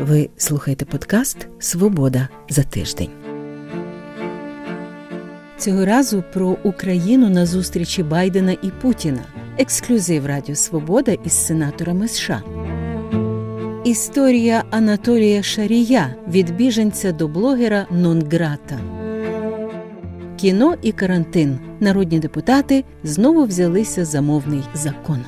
Ви слухаєте подкаст Свобода за тиждень. Цього разу про Україну на зустрічі Байдена і Путіна. Ексклюзив Радіо Свобода із сенаторами США. Історія Анатолія Шарія від біженця до блогера Нонграта. Кіно і карантин. Народні депутати знову взялися за мовний закон.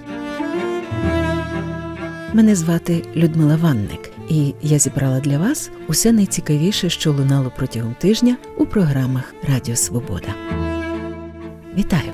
Мене звати Людмила Ванник, і я зібрала для вас усе найцікавіше, що лунало протягом тижня у програмах Радіо Свобода. Вітаю!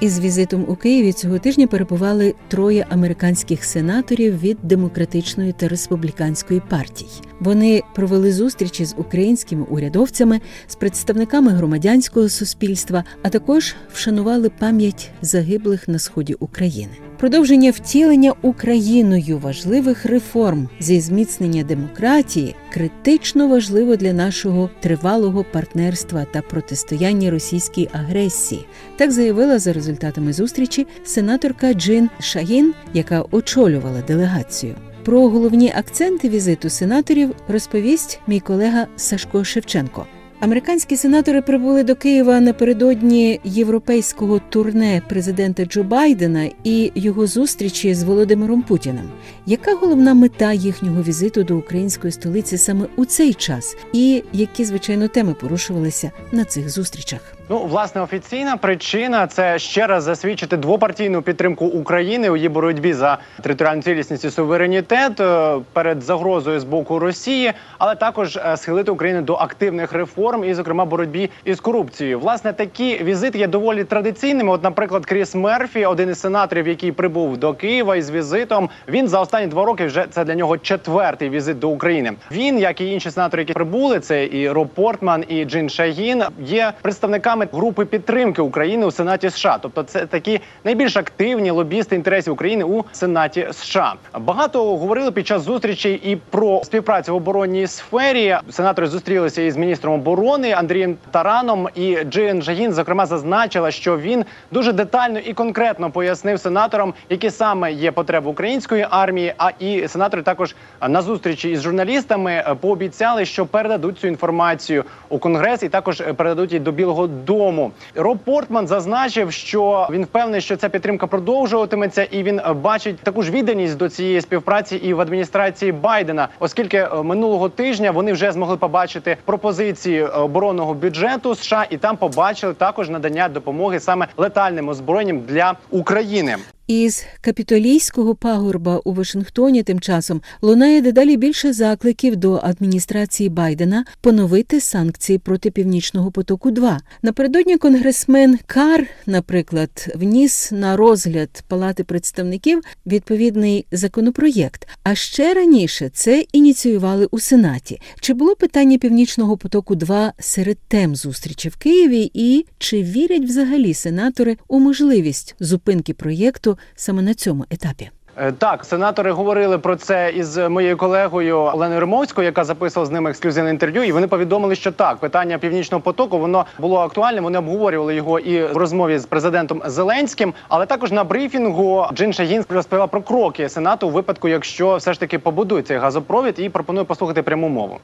Із візитом у Києві цього тижня перебували троє американських сенаторів від демократичної та республіканської партій. Вони провели зустрічі з українськими урядовцями, з представниками громадянського суспільства, а також вшанували пам'ять загиблих на сході України. Продовження втілення Україною важливих реформ зі зміцнення демократії критично важливо для нашого тривалого партнерства та протистояння російській агресії. Так заявила за результатами зустрічі сенаторка Джин Шагін, яка очолювала делегацію. Про головні акценти візиту сенаторів розповість мій колега Сашко Шевченко. Американські сенатори прибули до Києва напередодні європейського турне президента Джо Байдена і його зустрічі з Володимиром Путіним. Яка головна мета їхнього візиту до української столиці саме у цей час? І які звичайно теми порушувалися на цих зустрічах? Ну, власне, офіційна причина це ще раз засвідчити двопартійну підтримку України у її боротьбі за територіальну цілісність і суверенітет е, перед загрозою з боку Росії, але також е, схилити Україну до активних реформ і, зокрема, боротьбі із корупцією. Власне, такі візити є доволі традиційними. От, наприклад, Кріс Мерфі, один із сенаторів, який прибув до Києва із візитом. Він за останні два роки вже це для нього четвертий візит до України. Він, як і інші сенатори, які прибули, це і Роб Портман, і Джин Шагін, є представниками групи підтримки України у Сенаті США. Тобто, це такі найбільш активні лобісти інтересів України у Сенаті США. Багато говорили під час зустрічей і про співпрацю в оборонній сфері. Сенатори зустрілися із міністром оборони Андрієм Тараном і Джин Жагін, зокрема, зазначила, що він дуже детально і конкретно пояснив сенаторам, які саме є потреби української армії. А і сенатори також на зустрічі із журналістами пообіцяли, що передадуть цю інформацію у конгрес, і також передадуть її до Білого дому. Роб Портман зазначив, що він впевнений, що ця підтримка продовжуватиметься, і він бачить таку ж відданість до цієї співпраці і в адміністрації Байдена, оскільки е, минулого тижня вони вже змогли побачити пропозиції оборонного бюджету США, і там побачили також надання допомоги саме летальним озброєнням для України. Із капітолійського пагорба у Вашингтоні тим часом лунає дедалі більше закликів до адміністрації Байдена поновити санкції проти північного потоку. потоку-2». напередодні конгресмен Кар, наприклад, вніс на розгляд Палати представників відповідний законопроєкт. А ще раніше це ініціювали у Сенаті. Чи було питання північного потоку потоку-2» серед тем зустрічі в Києві, і чи вірять взагалі сенатори у можливість зупинки проєкту? Саме на цьому етапі. Е, так, сенатори говорили про це із моєю колегою Оленою Римовською, яка записувала з ними ексклюзивне інтерв'ю. І вони повідомили, що так питання північного потоку воно було актуальним. Вони обговорювали його і в розмові з президентом Зеленським. Але також на брифінгу Джин Шагін розповіла про кроки сенату у випадку, якщо все ж таки побудують цей газопровід, і пропонує послухати пряму мову.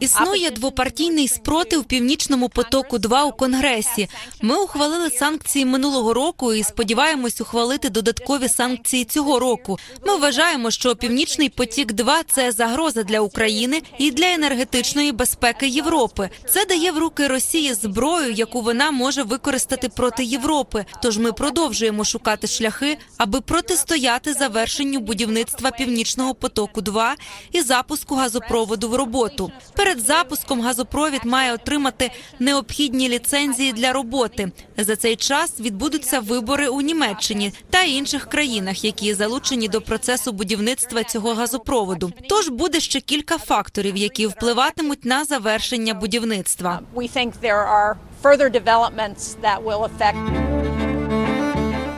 Існує двопартійний спротив північному потоку. 2 у конгресі. Ми ухвалили санкції минулого року і сподіваємось ухвалити додаткові санкції санкції цього року. Ми вважаємо, що північний потік 2 це загроза для України і для енергетичної безпеки Європи. Це дає в руки Росії зброю, яку вона може використати проти Європи. Тож ми продовжуємо шукати шляхи, аби протистояти завершенню будівництва північного потоку. 2 і запуску газопроводу в роботу. Перед запуском газопровід має отримати необхідні ліцензії для роботи. За цей час відбудуться вибори у Німеччині та інших країнах країнах, які залучені до процесу будівництва цього газопроводу. Тож буде ще кілька факторів, які впливатимуть на завершення будівництва.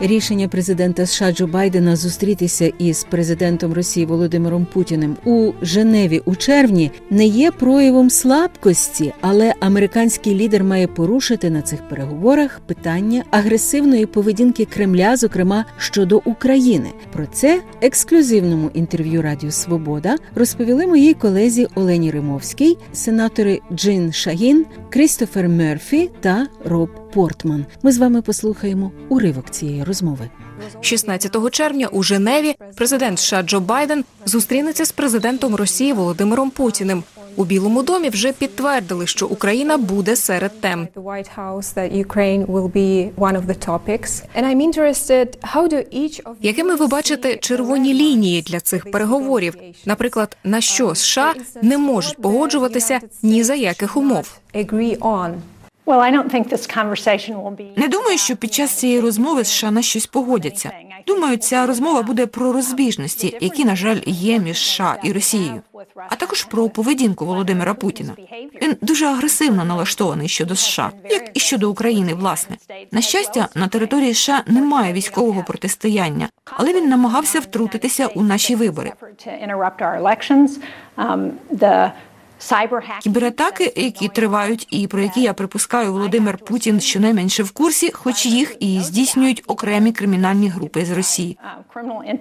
Рішення президента США Джо Байдена зустрітися із президентом Росії Володимиром Путіним у Женеві у червні не є проявом слабкості, але американський лідер має порушити на цих переговорах питання агресивної поведінки Кремля, зокрема щодо України. Про це ексклюзивному інтерв'ю Радіо Свобода розповіли моїй колезі Олені Римовській, сенатори Джин Шагін, Крістофер Мерфі та Роб Портман. Ми з вами послухаємо уривок цієї розмови. 16 червня у Женеві президент США Джо Байден зустрінеться з президентом Росії Володимиром Путіним. У Білому домі вже підтвердили, що Україна буде серед тем. Якими ви бачите червоні лінії для цих переговорів? Наприклад, на що США не можуть погоджуватися ні за яких умов? Не думаю, що під час цієї розмови США на щось погодяться. Думаю, ця розмова буде про розбіжності, які, на жаль, є між США і Росією, а також про поведінку Володимира Путіна. Він дуже агресивно налаштований щодо США, як і щодо України. Власне, на щастя, на території США немає військового протистояння, але він намагався втрутитися у наші вибори. Кібератаки, які тривають, і про які я припускаю, Володимир Путін щонайменше в курсі, хоч їх і здійснюють окремі кримінальні групи з Росії. Uh,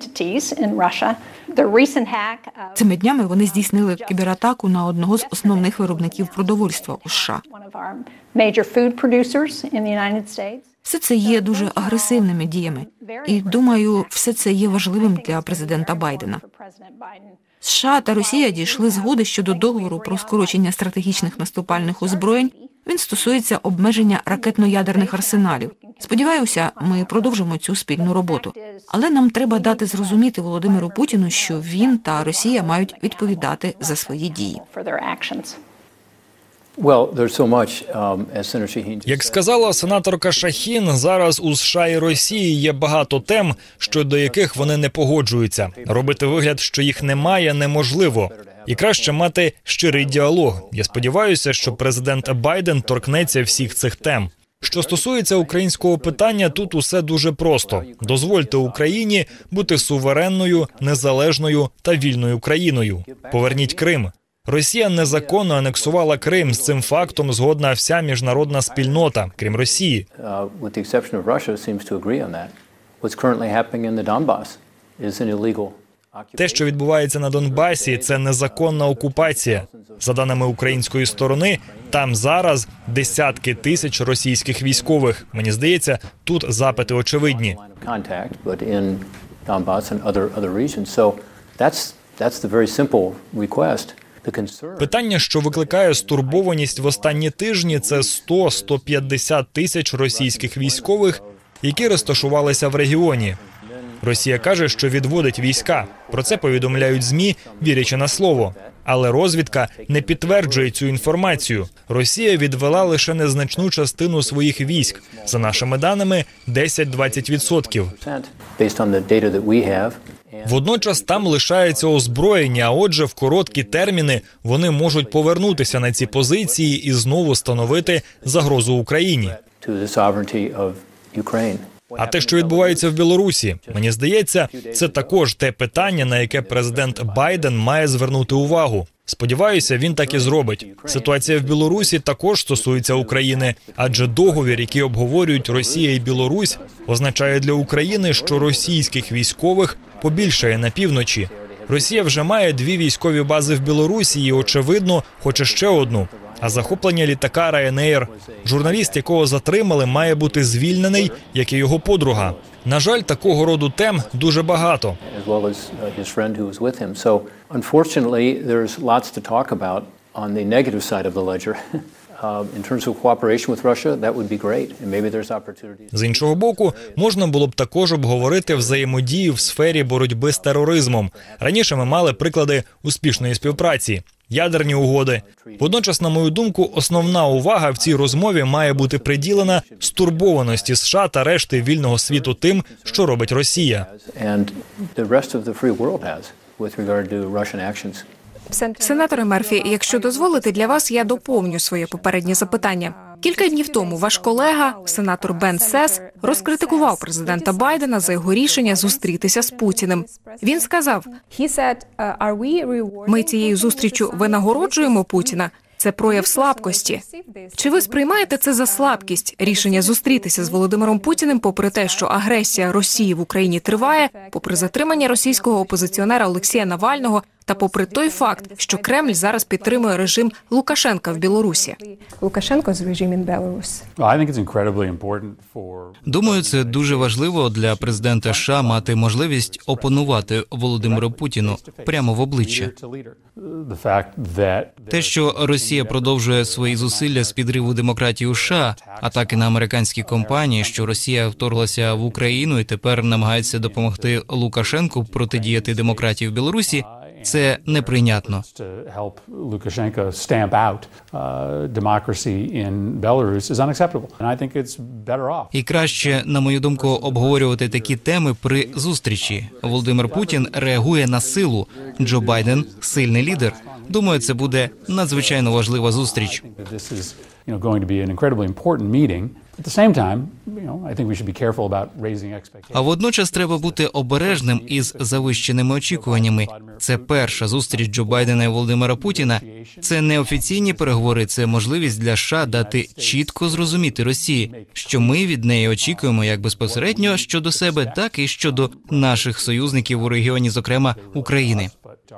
Цими днями вони здійснили кібератаку на одного з основних виробників продовольства у США. Все це є дуже агресивними діями, і думаю, все це є важливим для президента Байдена. США та Росія дійшли згоди щодо договору про скорочення стратегічних наступальних озброєнь. Він стосується обмеження ракетно-ядерних арсеналів. Сподіваюся, ми продовжимо цю спільну роботу. Але нам треба дати зрозуміти Володимиру Путіну, що він та Росія мають відповідати за свої дії. Як сказала сенаторка Шахін, зараз у США і Росії є багато тем, щодо яких вони не погоджуються. Робити вигляд, що їх немає, неможливо. І краще мати щирий діалог. Я сподіваюся, що президент Байден торкнеться всіх цих тем. Що стосується українського питання, тут усе дуже просто: дозвольте Україні бути суверенною, незалежною та вільною країною. Поверніть Крим. Росія незаконно анексувала Крим. З цим фактом згодна вся міжнародна спільнота, крім Росії. uh, Те, що відбувається на Донбасі, це незаконна окупація. За даними української сторони, там зараз десятки тисяч російських військових. Мені здається, тут запити очевидні. that's, that's the very simple request. Питання, що викликає стурбованість в останні тижні, це 100-150 тисяч російських військових, які розташувалися в регіоні. Росія каже, що відводить війська. Про це повідомляють змі, вірячи на слово. Але розвідка не підтверджує цю інформацію. Росія відвела лише незначну частину своїх військ. За нашими даними, 10-20%. Водночас там лишається озброєння. А отже, в короткі терміни вони можуть повернутися на ці позиції і знову становити загрозу Україні. А те, що відбувається в Білорусі, мені здається, це також те питання, на яке президент Байден має звернути увагу. Сподіваюся, він так і зробить. Ситуація в Білорусі також стосується України, адже договір, який обговорюють Росія і Білорусь, означає для України, що російських військових побільшає на півночі. Росія вже має дві військові бази в Білорусі і, очевидно, хоче ще одну. А захоплення літака Ryanair, журналіст, якого затримали, має бути звільнений, як і його подруга. На жаль, такого роду тем дуже багато. uh, on the negative side. Um. З іншого боку, можна було б також обговорити взаємодію в сфері боротьби з тероризмом. Раніше ми мали приклади успішної співпраці. Ядерні угоди. Водночас, на мою думку, основна увага в цій розмові має бути приділена стурбованості США та решти вільного світу тим, що робить Росія. And the rest of the free world has with regard to Russian actions. Сенаторе Мерфі, якщо дозволите для вас, я доповню своє попереднє запитання. Кілька днів тому ваш колега, сенатор Бен Сес, розкритикував президента Байдена за його рішення зустрітися з Путіним. Він сказав: ми цією зустрічю винагороджуємо Путіна. Це прояв слабкості. Чи ви сприймаєте це за слабкість рішення зустрітися з Володимиром Путіним, попри те, що агресія Росії в Україні триває, попри затримання російського опозиціонера Олексія Навального, та попри той факт, що Кремль зараз підтримує режим Лукашенка в Білорусі? It's incredibly important for Думаю, це дуже важливо для президента США мати можливість опонувати Володимиру Путіну прямо в обличчя. Те, що Росія продовжує свої зусилля з підриву демократії у США, атаки на американські компанії, що Росія вторглася в Україну і тепер намагається допомогти Лукашенку протидіяти демократії в Білорусі, це неприйнятно. uh. І краще, на мою думку, обговорювати такі теми при зустрічі. Володимир Путін реагує на силу. Джо Байден сильний лідер. Думаю, це буде надзвичайно важлива зустріч. You know, going to be an incredibly important meeting. А водночас треба бути обережним із завищеними очікуваннями. Це перша зустріч Джо Байдена і Володимира Путіна. Це не офіційні переговори, це можливість для США дати чітко зрозуміти Росії, що ми від неї очікуємо як безпосередньо щодо себе, так і щодо наших союзників у регіоні, зокрема України.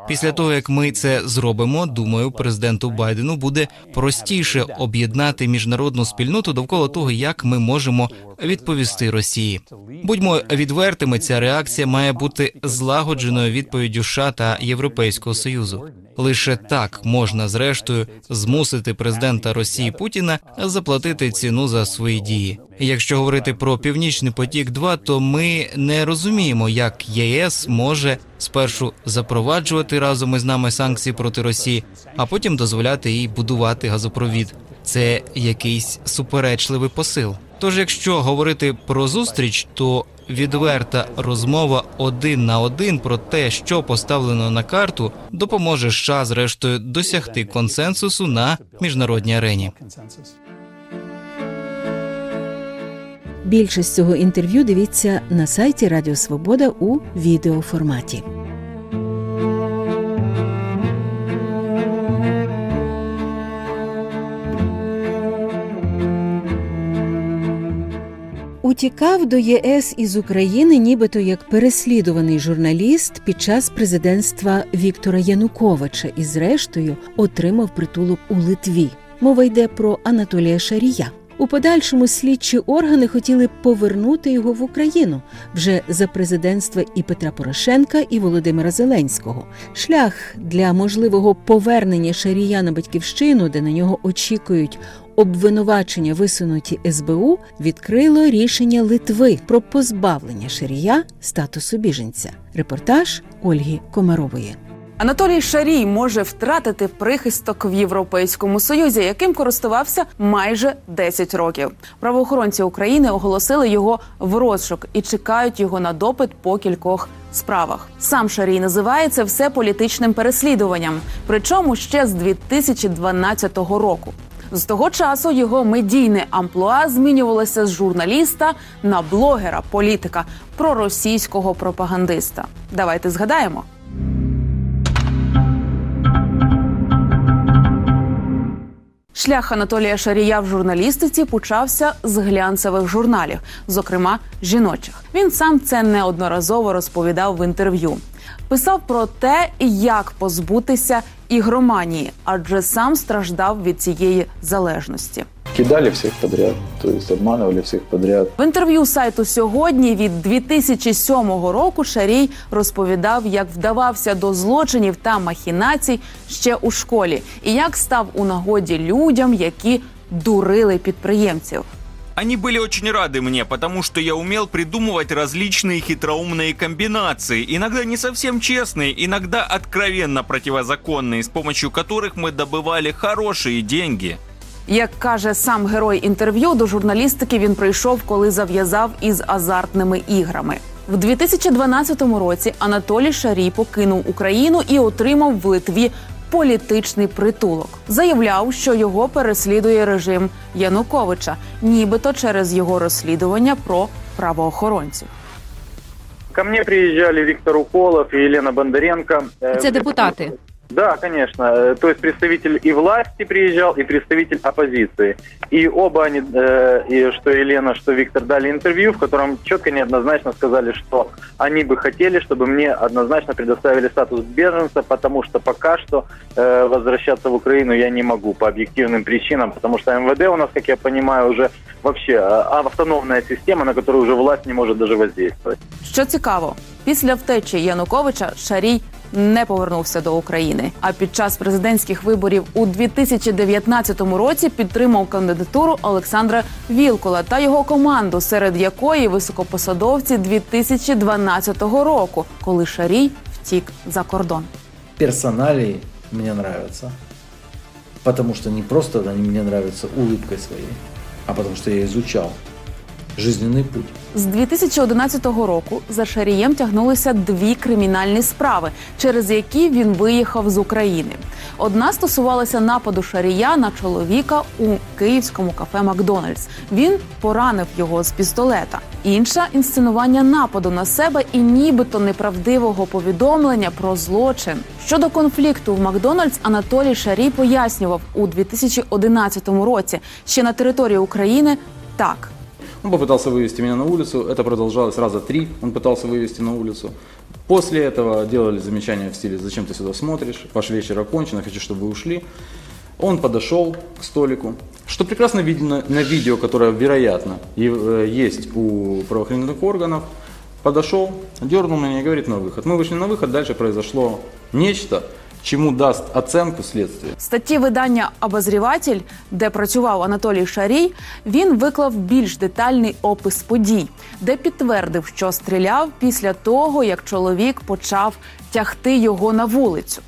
Після того як ми це зробимо, думаю, президенту Байдену буде простіше об'єднати міжнародну спільноту довкола того, як ми можемо відповісти Росії. Будьмо відвертими, ця реакція має бути злагодженою відповіддю США та Європейського союзу. Лише так можна зрештою змусити президента Росії Путіна заплатити ціну за свої дії. Якщо говорити про північний потік, 2 то ми не розуміємо, як ЄС може спершу запроваджувати разом із нами санкції проти Росії, а потім дозволяти їй будувати газопровід. Це якийсь суперечливий посил. Тож, якщо говорити про зустріч, то відверта розмова один на один про те, що поставлено на карту, допоможе США зрештою досягти консенсусу на міжнародній арені. З цього інтерв'ю дивіться на сайті Радіо Свобода у відеоформаті. Утікав до ЄС із України, нібито як переслідуваний журналіст під час президентства Віктора Януковича і, зрештою, отримав притулок у Литві. Мова йде про Анатолія Шарія. У подальшому слідчі органи хотіли повернути його в Україну вже за президентства і Петра Порошенка, і Володимира Зеленського. Шлях для можливого повернення Шарія на батьківщину, де на нього очікують обвинувачення, висунуті СБУ, відкрило рішення Литви про позбавлення Шарія статусу біженця. Репортаж Ольги Комарової. Анатолій Шарій може втратити прихисток в Європейському Союзі, яким користувався майже 10 років. Правоохоронці України оголосили його в розшук і чекають його на допит по кількох справах. Сам Шарій називає це все політичним переслідуванням, причому ще з 2012 року. З того часу його медійне амплуа змінювалося з журналіста на блогера, політика, проросійського пропагандиста. Давайте згадаємо. Шлях Анатолія Шарія в журналістиці почався з глянцевих журналів, зокрема жіночих. Він сам це неодноразово розповідав в інтерв'ю. Писав про те, як позбутися ігроманії, адже сам страждав від цієї залежності. Кидали всех подряд, то есть обманывали всех подряд. В інтерв'ю сайту сьогодні від 2007 року Шарій розповідав, як вдавався до злочинів та махінацій ще у школі, і як став у нагоді людям, які дурили підприємців. Они были очень рады мне, потому что я умел придумывать различные хитроумные комбинации, иногда не совсем честные, иногда откровенно противозаконные, с помощью которых мы добывали хорошие деньги. Як каже сам герой інтерв'ю, до журналістики він прийшов, коли зав'язав із азартними іграми. В 2012 році Анатолій Шарій покинув Україну і отримав в Литві політичний притулок. Заявляв, що його переслідує режим Януковича, нібито через його розслідування про правоохоронців. Ко мені приїжджали Віктор Уколов і Єлена Бондаренко. Э, Це депутати. Да, конечно. Э, То есть представитель и власти приезжал, и представитель оппозиции. И оба они, э, и что Елена, что Виктор дали интервью, в котором четко и неоднозначно сказали, что они бы хотели, чтобы мне однозначно предоставили статус беженца, потому что пока что э, возвращаться в Украину я не могу по объективным причинам, потому что МВД у нас, как я понимаю, уже вообще э, автономная система, на которую уже власть не может даже воздействовать. Що цікаво, після втечі Януковича Шарій не повернувся до України. А під час президентських виборів у 2019 році підтримав кандидатуру Олександра Вілкула та його команду, серед якої високопосадовці 2012 року, коли Шарій втік за кордон. Персоналии мне нравятся. Потому что не просто они мне нравятся улыбкой своей, а потому что я изучал жизненный путь. З 2011 року за Шарієм тягнулися дві кримінальні справи, через які він виїхав з України. Одна стосувалася нападу Шарія на чоловіка у київському кафе Макдональдс. Він поранив його з пістолета. Інша інсценування нападу на себе і нібито неправдивого повідомлення про злочин. Щодо конфлікту в Макдональдс Анатолій Шарій пояснював у 2011 році ще на території України так. Он попытался вывести меня на улицу, это продолжалось раза три, он пытался вывести на улицу. После этого делали замечания в стиле «Зачем ты сюда смотришь? Ваш вечер окончен, я хочу, чтобы вы ушли». Он подошел к столику, что прекрасно видно на видео, которое, вероятно, э, есть у правоохранительных органов. Подошел, дернул меня и говорит на выход. Мы вышли на выход, дальше произошло нечто, чему даст оценку слідстві. Статті видання Обозріватель, де працював Анатолій Шарій, він виклав більш детальний опис подій, де підтвердив, що стріляв після того, як чоловік почав тягти його на вулицю.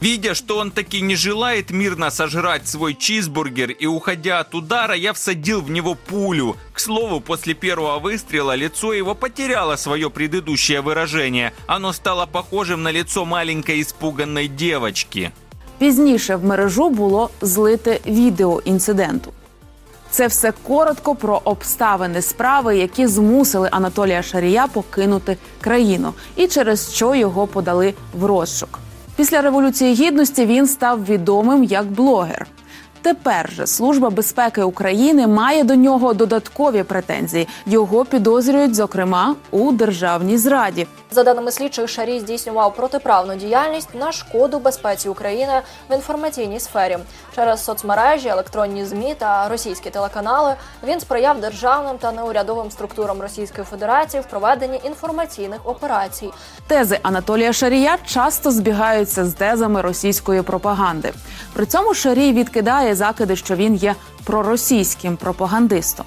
Видя, что он таки не желает мирно сожрать свой чизбургер и уходя от удара, я всадил в него пулю. К слову, после первого выстрела лицо его потеряло свое предыдущее выражение. Оно стало похожим на лицо маленькой испуганной девочки. Пізніше в мережу було злите відео інциденту. Це все коротко про обставини справи, які змусили Анатолія Шарія покинути країну, і через що його подали в розшук. Після революції гідності він став відомим як блогер. Тепер же служба безпеки України має до нього додаткові претензії. Його підозрюють, зокрема, у державній зраді. За даними слідчих, Шарій здійснював протиправну діяльність на шкоду безпеці України в інформаційній сфері. Через соцмережі, електронні змі та російські телеканали він сприяв державним та неурядовим структурам Російської Федерації в проведенні інформаційних операцій. Тези Анатолія Шарія часто збігаються з тезами російської пропаганди. При цьому Шарій відкидає закиди, що він є проросійським пропагандистом.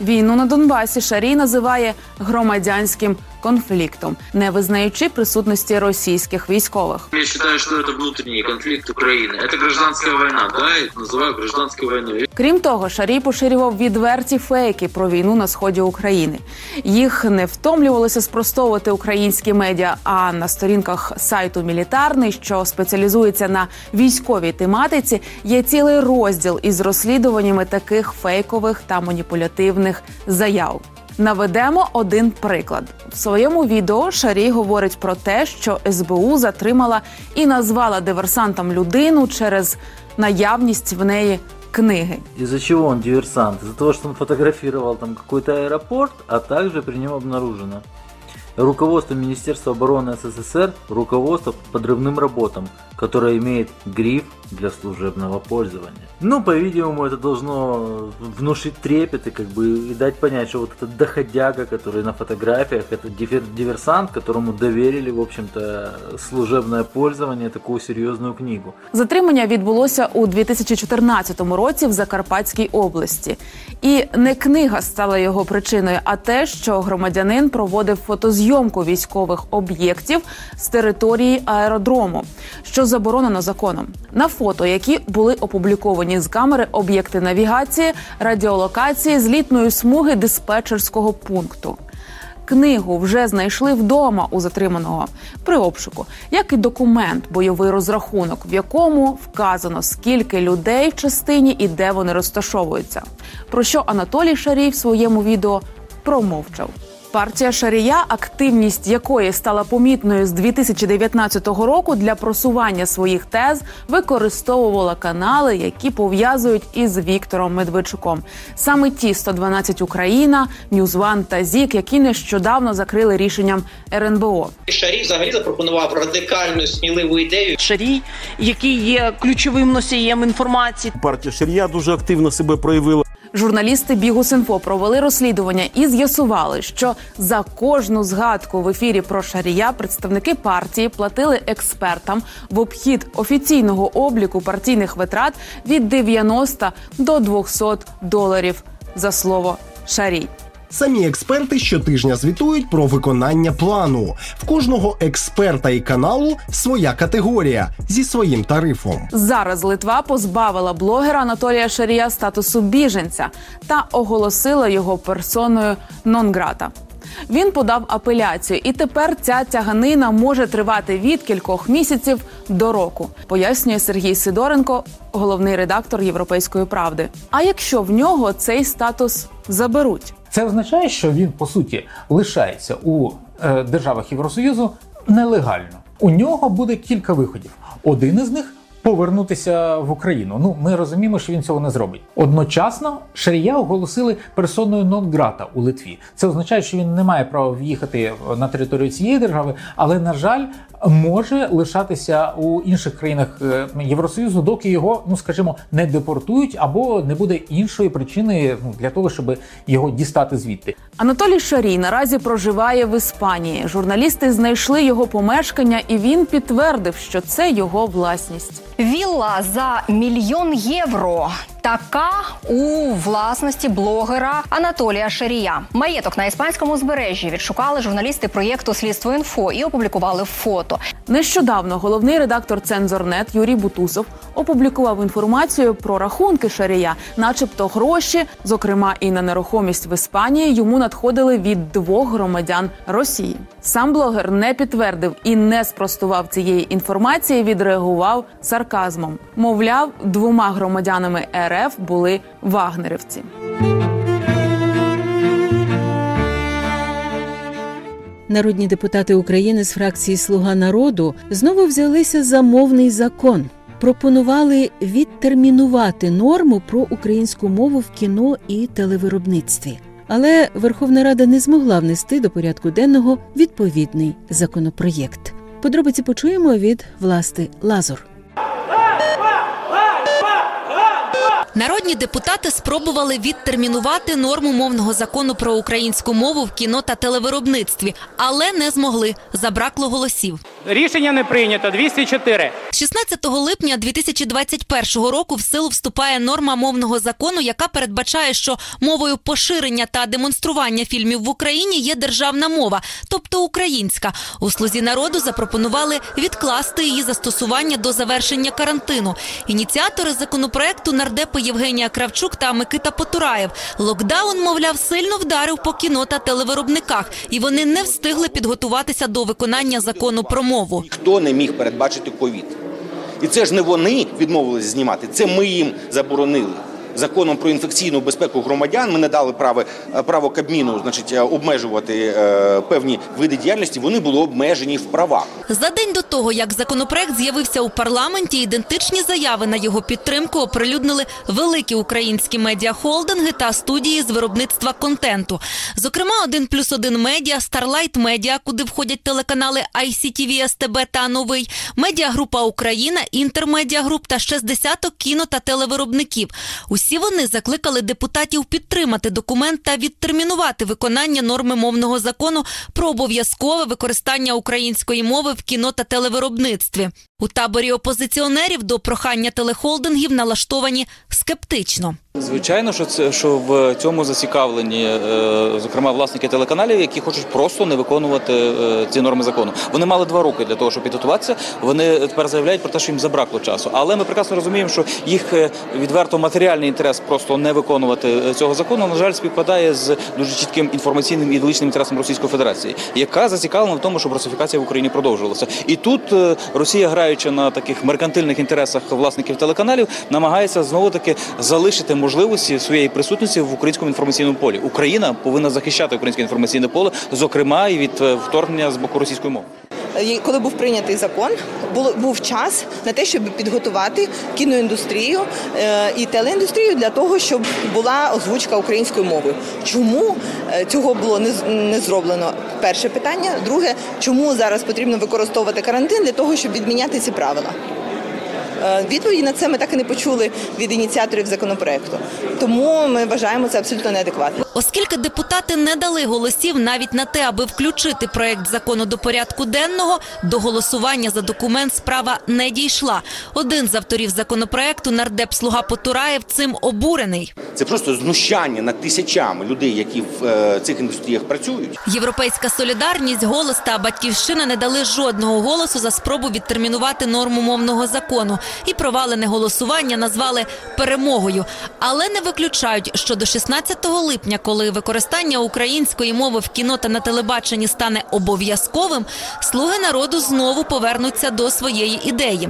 Війну на Донбасі Шарій називає громадянським конфліктом, не визнаючи присутності російських військових. Я считаю, что это внутренний конфликт Украины. Это гражданская война, да, я это называю гражданской войной. Крім того, Шарій поширював відверті фейки про війну на сході України. Їх не втомлювалося спростовувати українські медіа. А на сторінках сайту Мілітарний, що спеціалізується на військовій тематиці, є цілий розділ із розслідуваннями таких фейкових та маніпулятивних заяв. Наведемо один приклад в своєму відео. Шарій говорить про те, що СБУ затримала і назвала диверсантом людину через наявність в неї книги. Из-за чего он диверсант? Из-за того, что он фотографировал там какой-то а также при нем обнаружено руководство Министерства обороны СССР, руководство по подрывным работам, которое имеет гриф для служебного пользования. Ну, по-видимому, это должно внушить трепет и как бы и дать понять, что вот этот доходяга, который на фотографиях, это дивер- диверсант, которому доверили, в общем-то, служебное пользование, такую серьезную книгу. Затримання відбулося у 2014 році в Закарпатській області. І не книга стала його причиною, а те, що громадянин проводив фотозйомку військових об'єктів з території аеродрому, що заборонено законом. На фото, які були опубліковані з камери об'єкти навігації, радіолокації, злітної смуги диспетчерського пункту. Книгу вже знайшли вдома у затриманого при обшуку, як і документ, бойовий розрахунок, в якому вказано скільки людей в частині і де вони розташовуються. Про що Анатолій Шарій в своєму відео промовчав. Партія Шарія, активність якої стала помітною з 2019 року для просування своїх тез, використовувала канали, які пов'язують із Віктором Медведчуком. Саме ті 112 Україна, NewsOne та ZIK, які нещодавно закрили рішенням РНБО. Шарій взагалі запропонував радикальну сміливу ідею. Шарій, який є ключовим носієм інформації. Партія Шарія дуже активно себе проявила. Журналісти Бігус.Інфо провели розслідування і з'ясували, що за кожну згадку в ефірі про Шарія представники партії платили експертам в обхід офіційного обліку партійних витрат від 90 до 200 доларів за слово Шарій. Самі експерти щотижня звітують про виконання плану. В кожного експерта і каналу своя категорія зі своїм тарифом. Зараз Литва позбавила блогера Анатолія Шарія статусу біженця та оголосила його персоною нон-грата. Він подав апеляцію, і тепер ця тяганина може тривати від кількох місяців до року, пояснює Сергій Сидоренко, головний редактор Європейської правди. А якщо в нього цей статус заберуть? Це означає, що він по суті лишається у е, державах Євросоюзу нелегально. У нього буде кілька виходів. Один із них повернутися в Україну. Ну ми розуміємо, що він цього не зробить. Одночасно Шарія оголосили персоною нон-грата у Литві. Це означає, що він не має права в'їхати на територію цієї держави, але на жаль, може лишатися у інших країнах е, Євросоюзу, доки його, ну скажімо, не депортують або не буде іншої причини ну, для того, щоб його дістати звідти. Анатолій Шарій наразі проживає в Іспанії. Журналісти знайшли його помешкання, і він підтвердив, що це його власність. Вілла за мільйон євро. Така у власності блогера Анатолія Шарія. Маєток на іспанському узбережжі відшукали журналісти проєкту Слідство інфо і опублікували фото. Нещодавно головний редактор Цензорнет Юрій Бутусов опублікував інформацію про рахунки Шарія, начебто гроші, зокрема і на нерухомість в Іспанії, йому надходили від двох громадян Росії. Сам блогер не підтвердив і не спростував цієї інформації. Відреагував сарказмом. Мовляв, двома громадянами РФ були вагнерівці. Народні депутати України з фракції Слуга народу знову взялися за мовний закон. Пропонували відтермінувати норму про українську мову в кіно і телевиробництві. Але Верховна Рада не змогла внести до порядку денного відповідний законопроєкт. Подробиці почуємо від власти Лазур. Народні депутати спробували відтермінувати норму мовного закону про українську мову в кіно та телевиробництві, але не змогли. Забракло голосів. Рішення не прийнято. 204. 16 липня 2021 року в силу вступає норма мовного закону, яка передбачає, що мовою поширення та демонстрування фільмів в Україні є державна мова, тобто українська. У слузі народу запропонували відкласти її застосування до завершення карантину. Ініціатори законопроекту нардепи Євгенія Кравчук та Микита Потураєв. Локдаун, мовляв, сильно вдарив по кіно та телевиробниках, і вони не встигли підготуватися до виконання закону про мову. Хто не міг передбачити ковід? І це ж не вони відмовилися знімати, це ми їм заборонили. Законом про інфекційну безпеку громадян ми не дали право, право Кабміну значить, обмежувати е, певні види діяльності. Вони були обмежені в правах. За день до того, як законопроект з'явився у парламенті, ідентичні заяви на його підтримку оприлюднили великі українські медіахолдинги та студії з виробництва контенту. Зокрема, один плюс один медіа, Starlight Media, куди входять телеканали ICTV, СТБ та Новий, медіагрупа Україна, Інтермедіагруп та ще з десяток кіно та телевиробників. Усі вони закликали депутатів підтримати документ та відтермінувати виконання норми мовного закону про обов'язкове використання української мови в кіно та телевиробництві. У таборі опозиціонерів до прохання телехолдингів налаштовані скептично. Звичайно, що це що в цьому зацікавлені, е, зокрема, власники телеканалів, які хочуть просто не виконувати е, ці норми закону. Вони мали два роки для того, щоб підготуватися. Вони тепер заявляють про те, що їм забракло часу. Але ми прекрасно розуміємо, що їх е, відверто матеріальний інтерес просто не виконувати цього закону. На жаль, співпадає з дуже чітким інформаційним і ідеологічним інтересом Російської Федерації, яка зацікавлена в тому, щоб русифікація в Україні продовжувалася. І тут Росія, граючи на таких меркантильних інтересах власників телеканалів, намагається знову таки залишити можливості своєї присутності в українському інформаційному полі. Україна повинна захищати українське інформаційне поле, зокрема і від е, вторгнення з боку російської мови. Коли був прийнятий закон, був час на те, щоб підготувати кіноіндустрію е, і телеіндустрію для того, щоб була озвучка українською мовою. Чому е, цього було не зроблено? Перше питання. Друге, чому зараз потрібно використовувати карантин для того, щоб відміняти ці правила? Е, Відповіді на це ми так і не почули від ініціаторів законопроекту. Тому ми вважаємо це абсолютно неадекватно. Оскільки депутати не дали голосів навіть на те, аби включити проект закону до порядку денного, до голосування за документ справа не дійшла. Один з авторів законопроекту, нардеп Слуга Потураєв, цим обурений. Це просто знущання над тисячами людей, які в е, цих індустріях працюють. Європейська солідарність, голос та батьківщина не дали жодного голосу за спробу відтермінувати норму мовного закону і провалене голосування назвали перемогою, але не виключають, що до 16 липня, коли використання української мови в кіно та на телебаченні стане обов'язковим, слуги народу знову повернуться до своєї ідеї.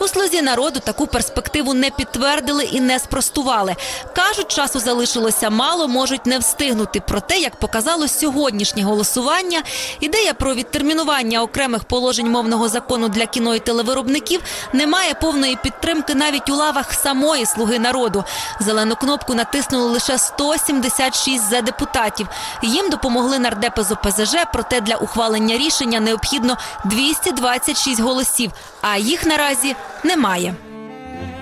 У слузі народу таку перспективу не підтвердили і не спростували. кажуть, часу залишилося мало, можуть не встигнути. Проте, як показало сьогоднішнє голосування, ідея про відтермінування окремих положень мовного закону для кіно і телевиробників не має повної підтримки навіть у лавах самої слуги народу. Зелену кнопку натиснули лише 176 за депутатів. Їм допомогли нардепи з ОПЗЖ, проте для ухвалення рішення необхідно 226 голосів, а їх наразі немає.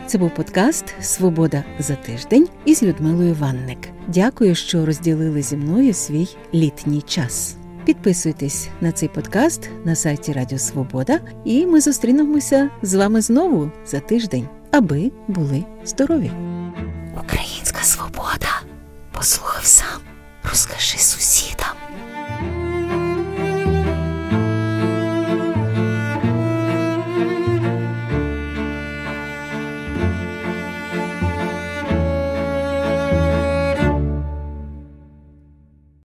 Це був подкаст Свобода за тиждень із Людмилою Ванник. Дякую, що розділили зі мною свій літній час. Підписуйтесь на цей подкаст на сайті Радіо Свобода, і ми зустрінемося з вами знову за тиждень, аби були здорові. Українська свобода. Послухав сам, розкажи сусідам.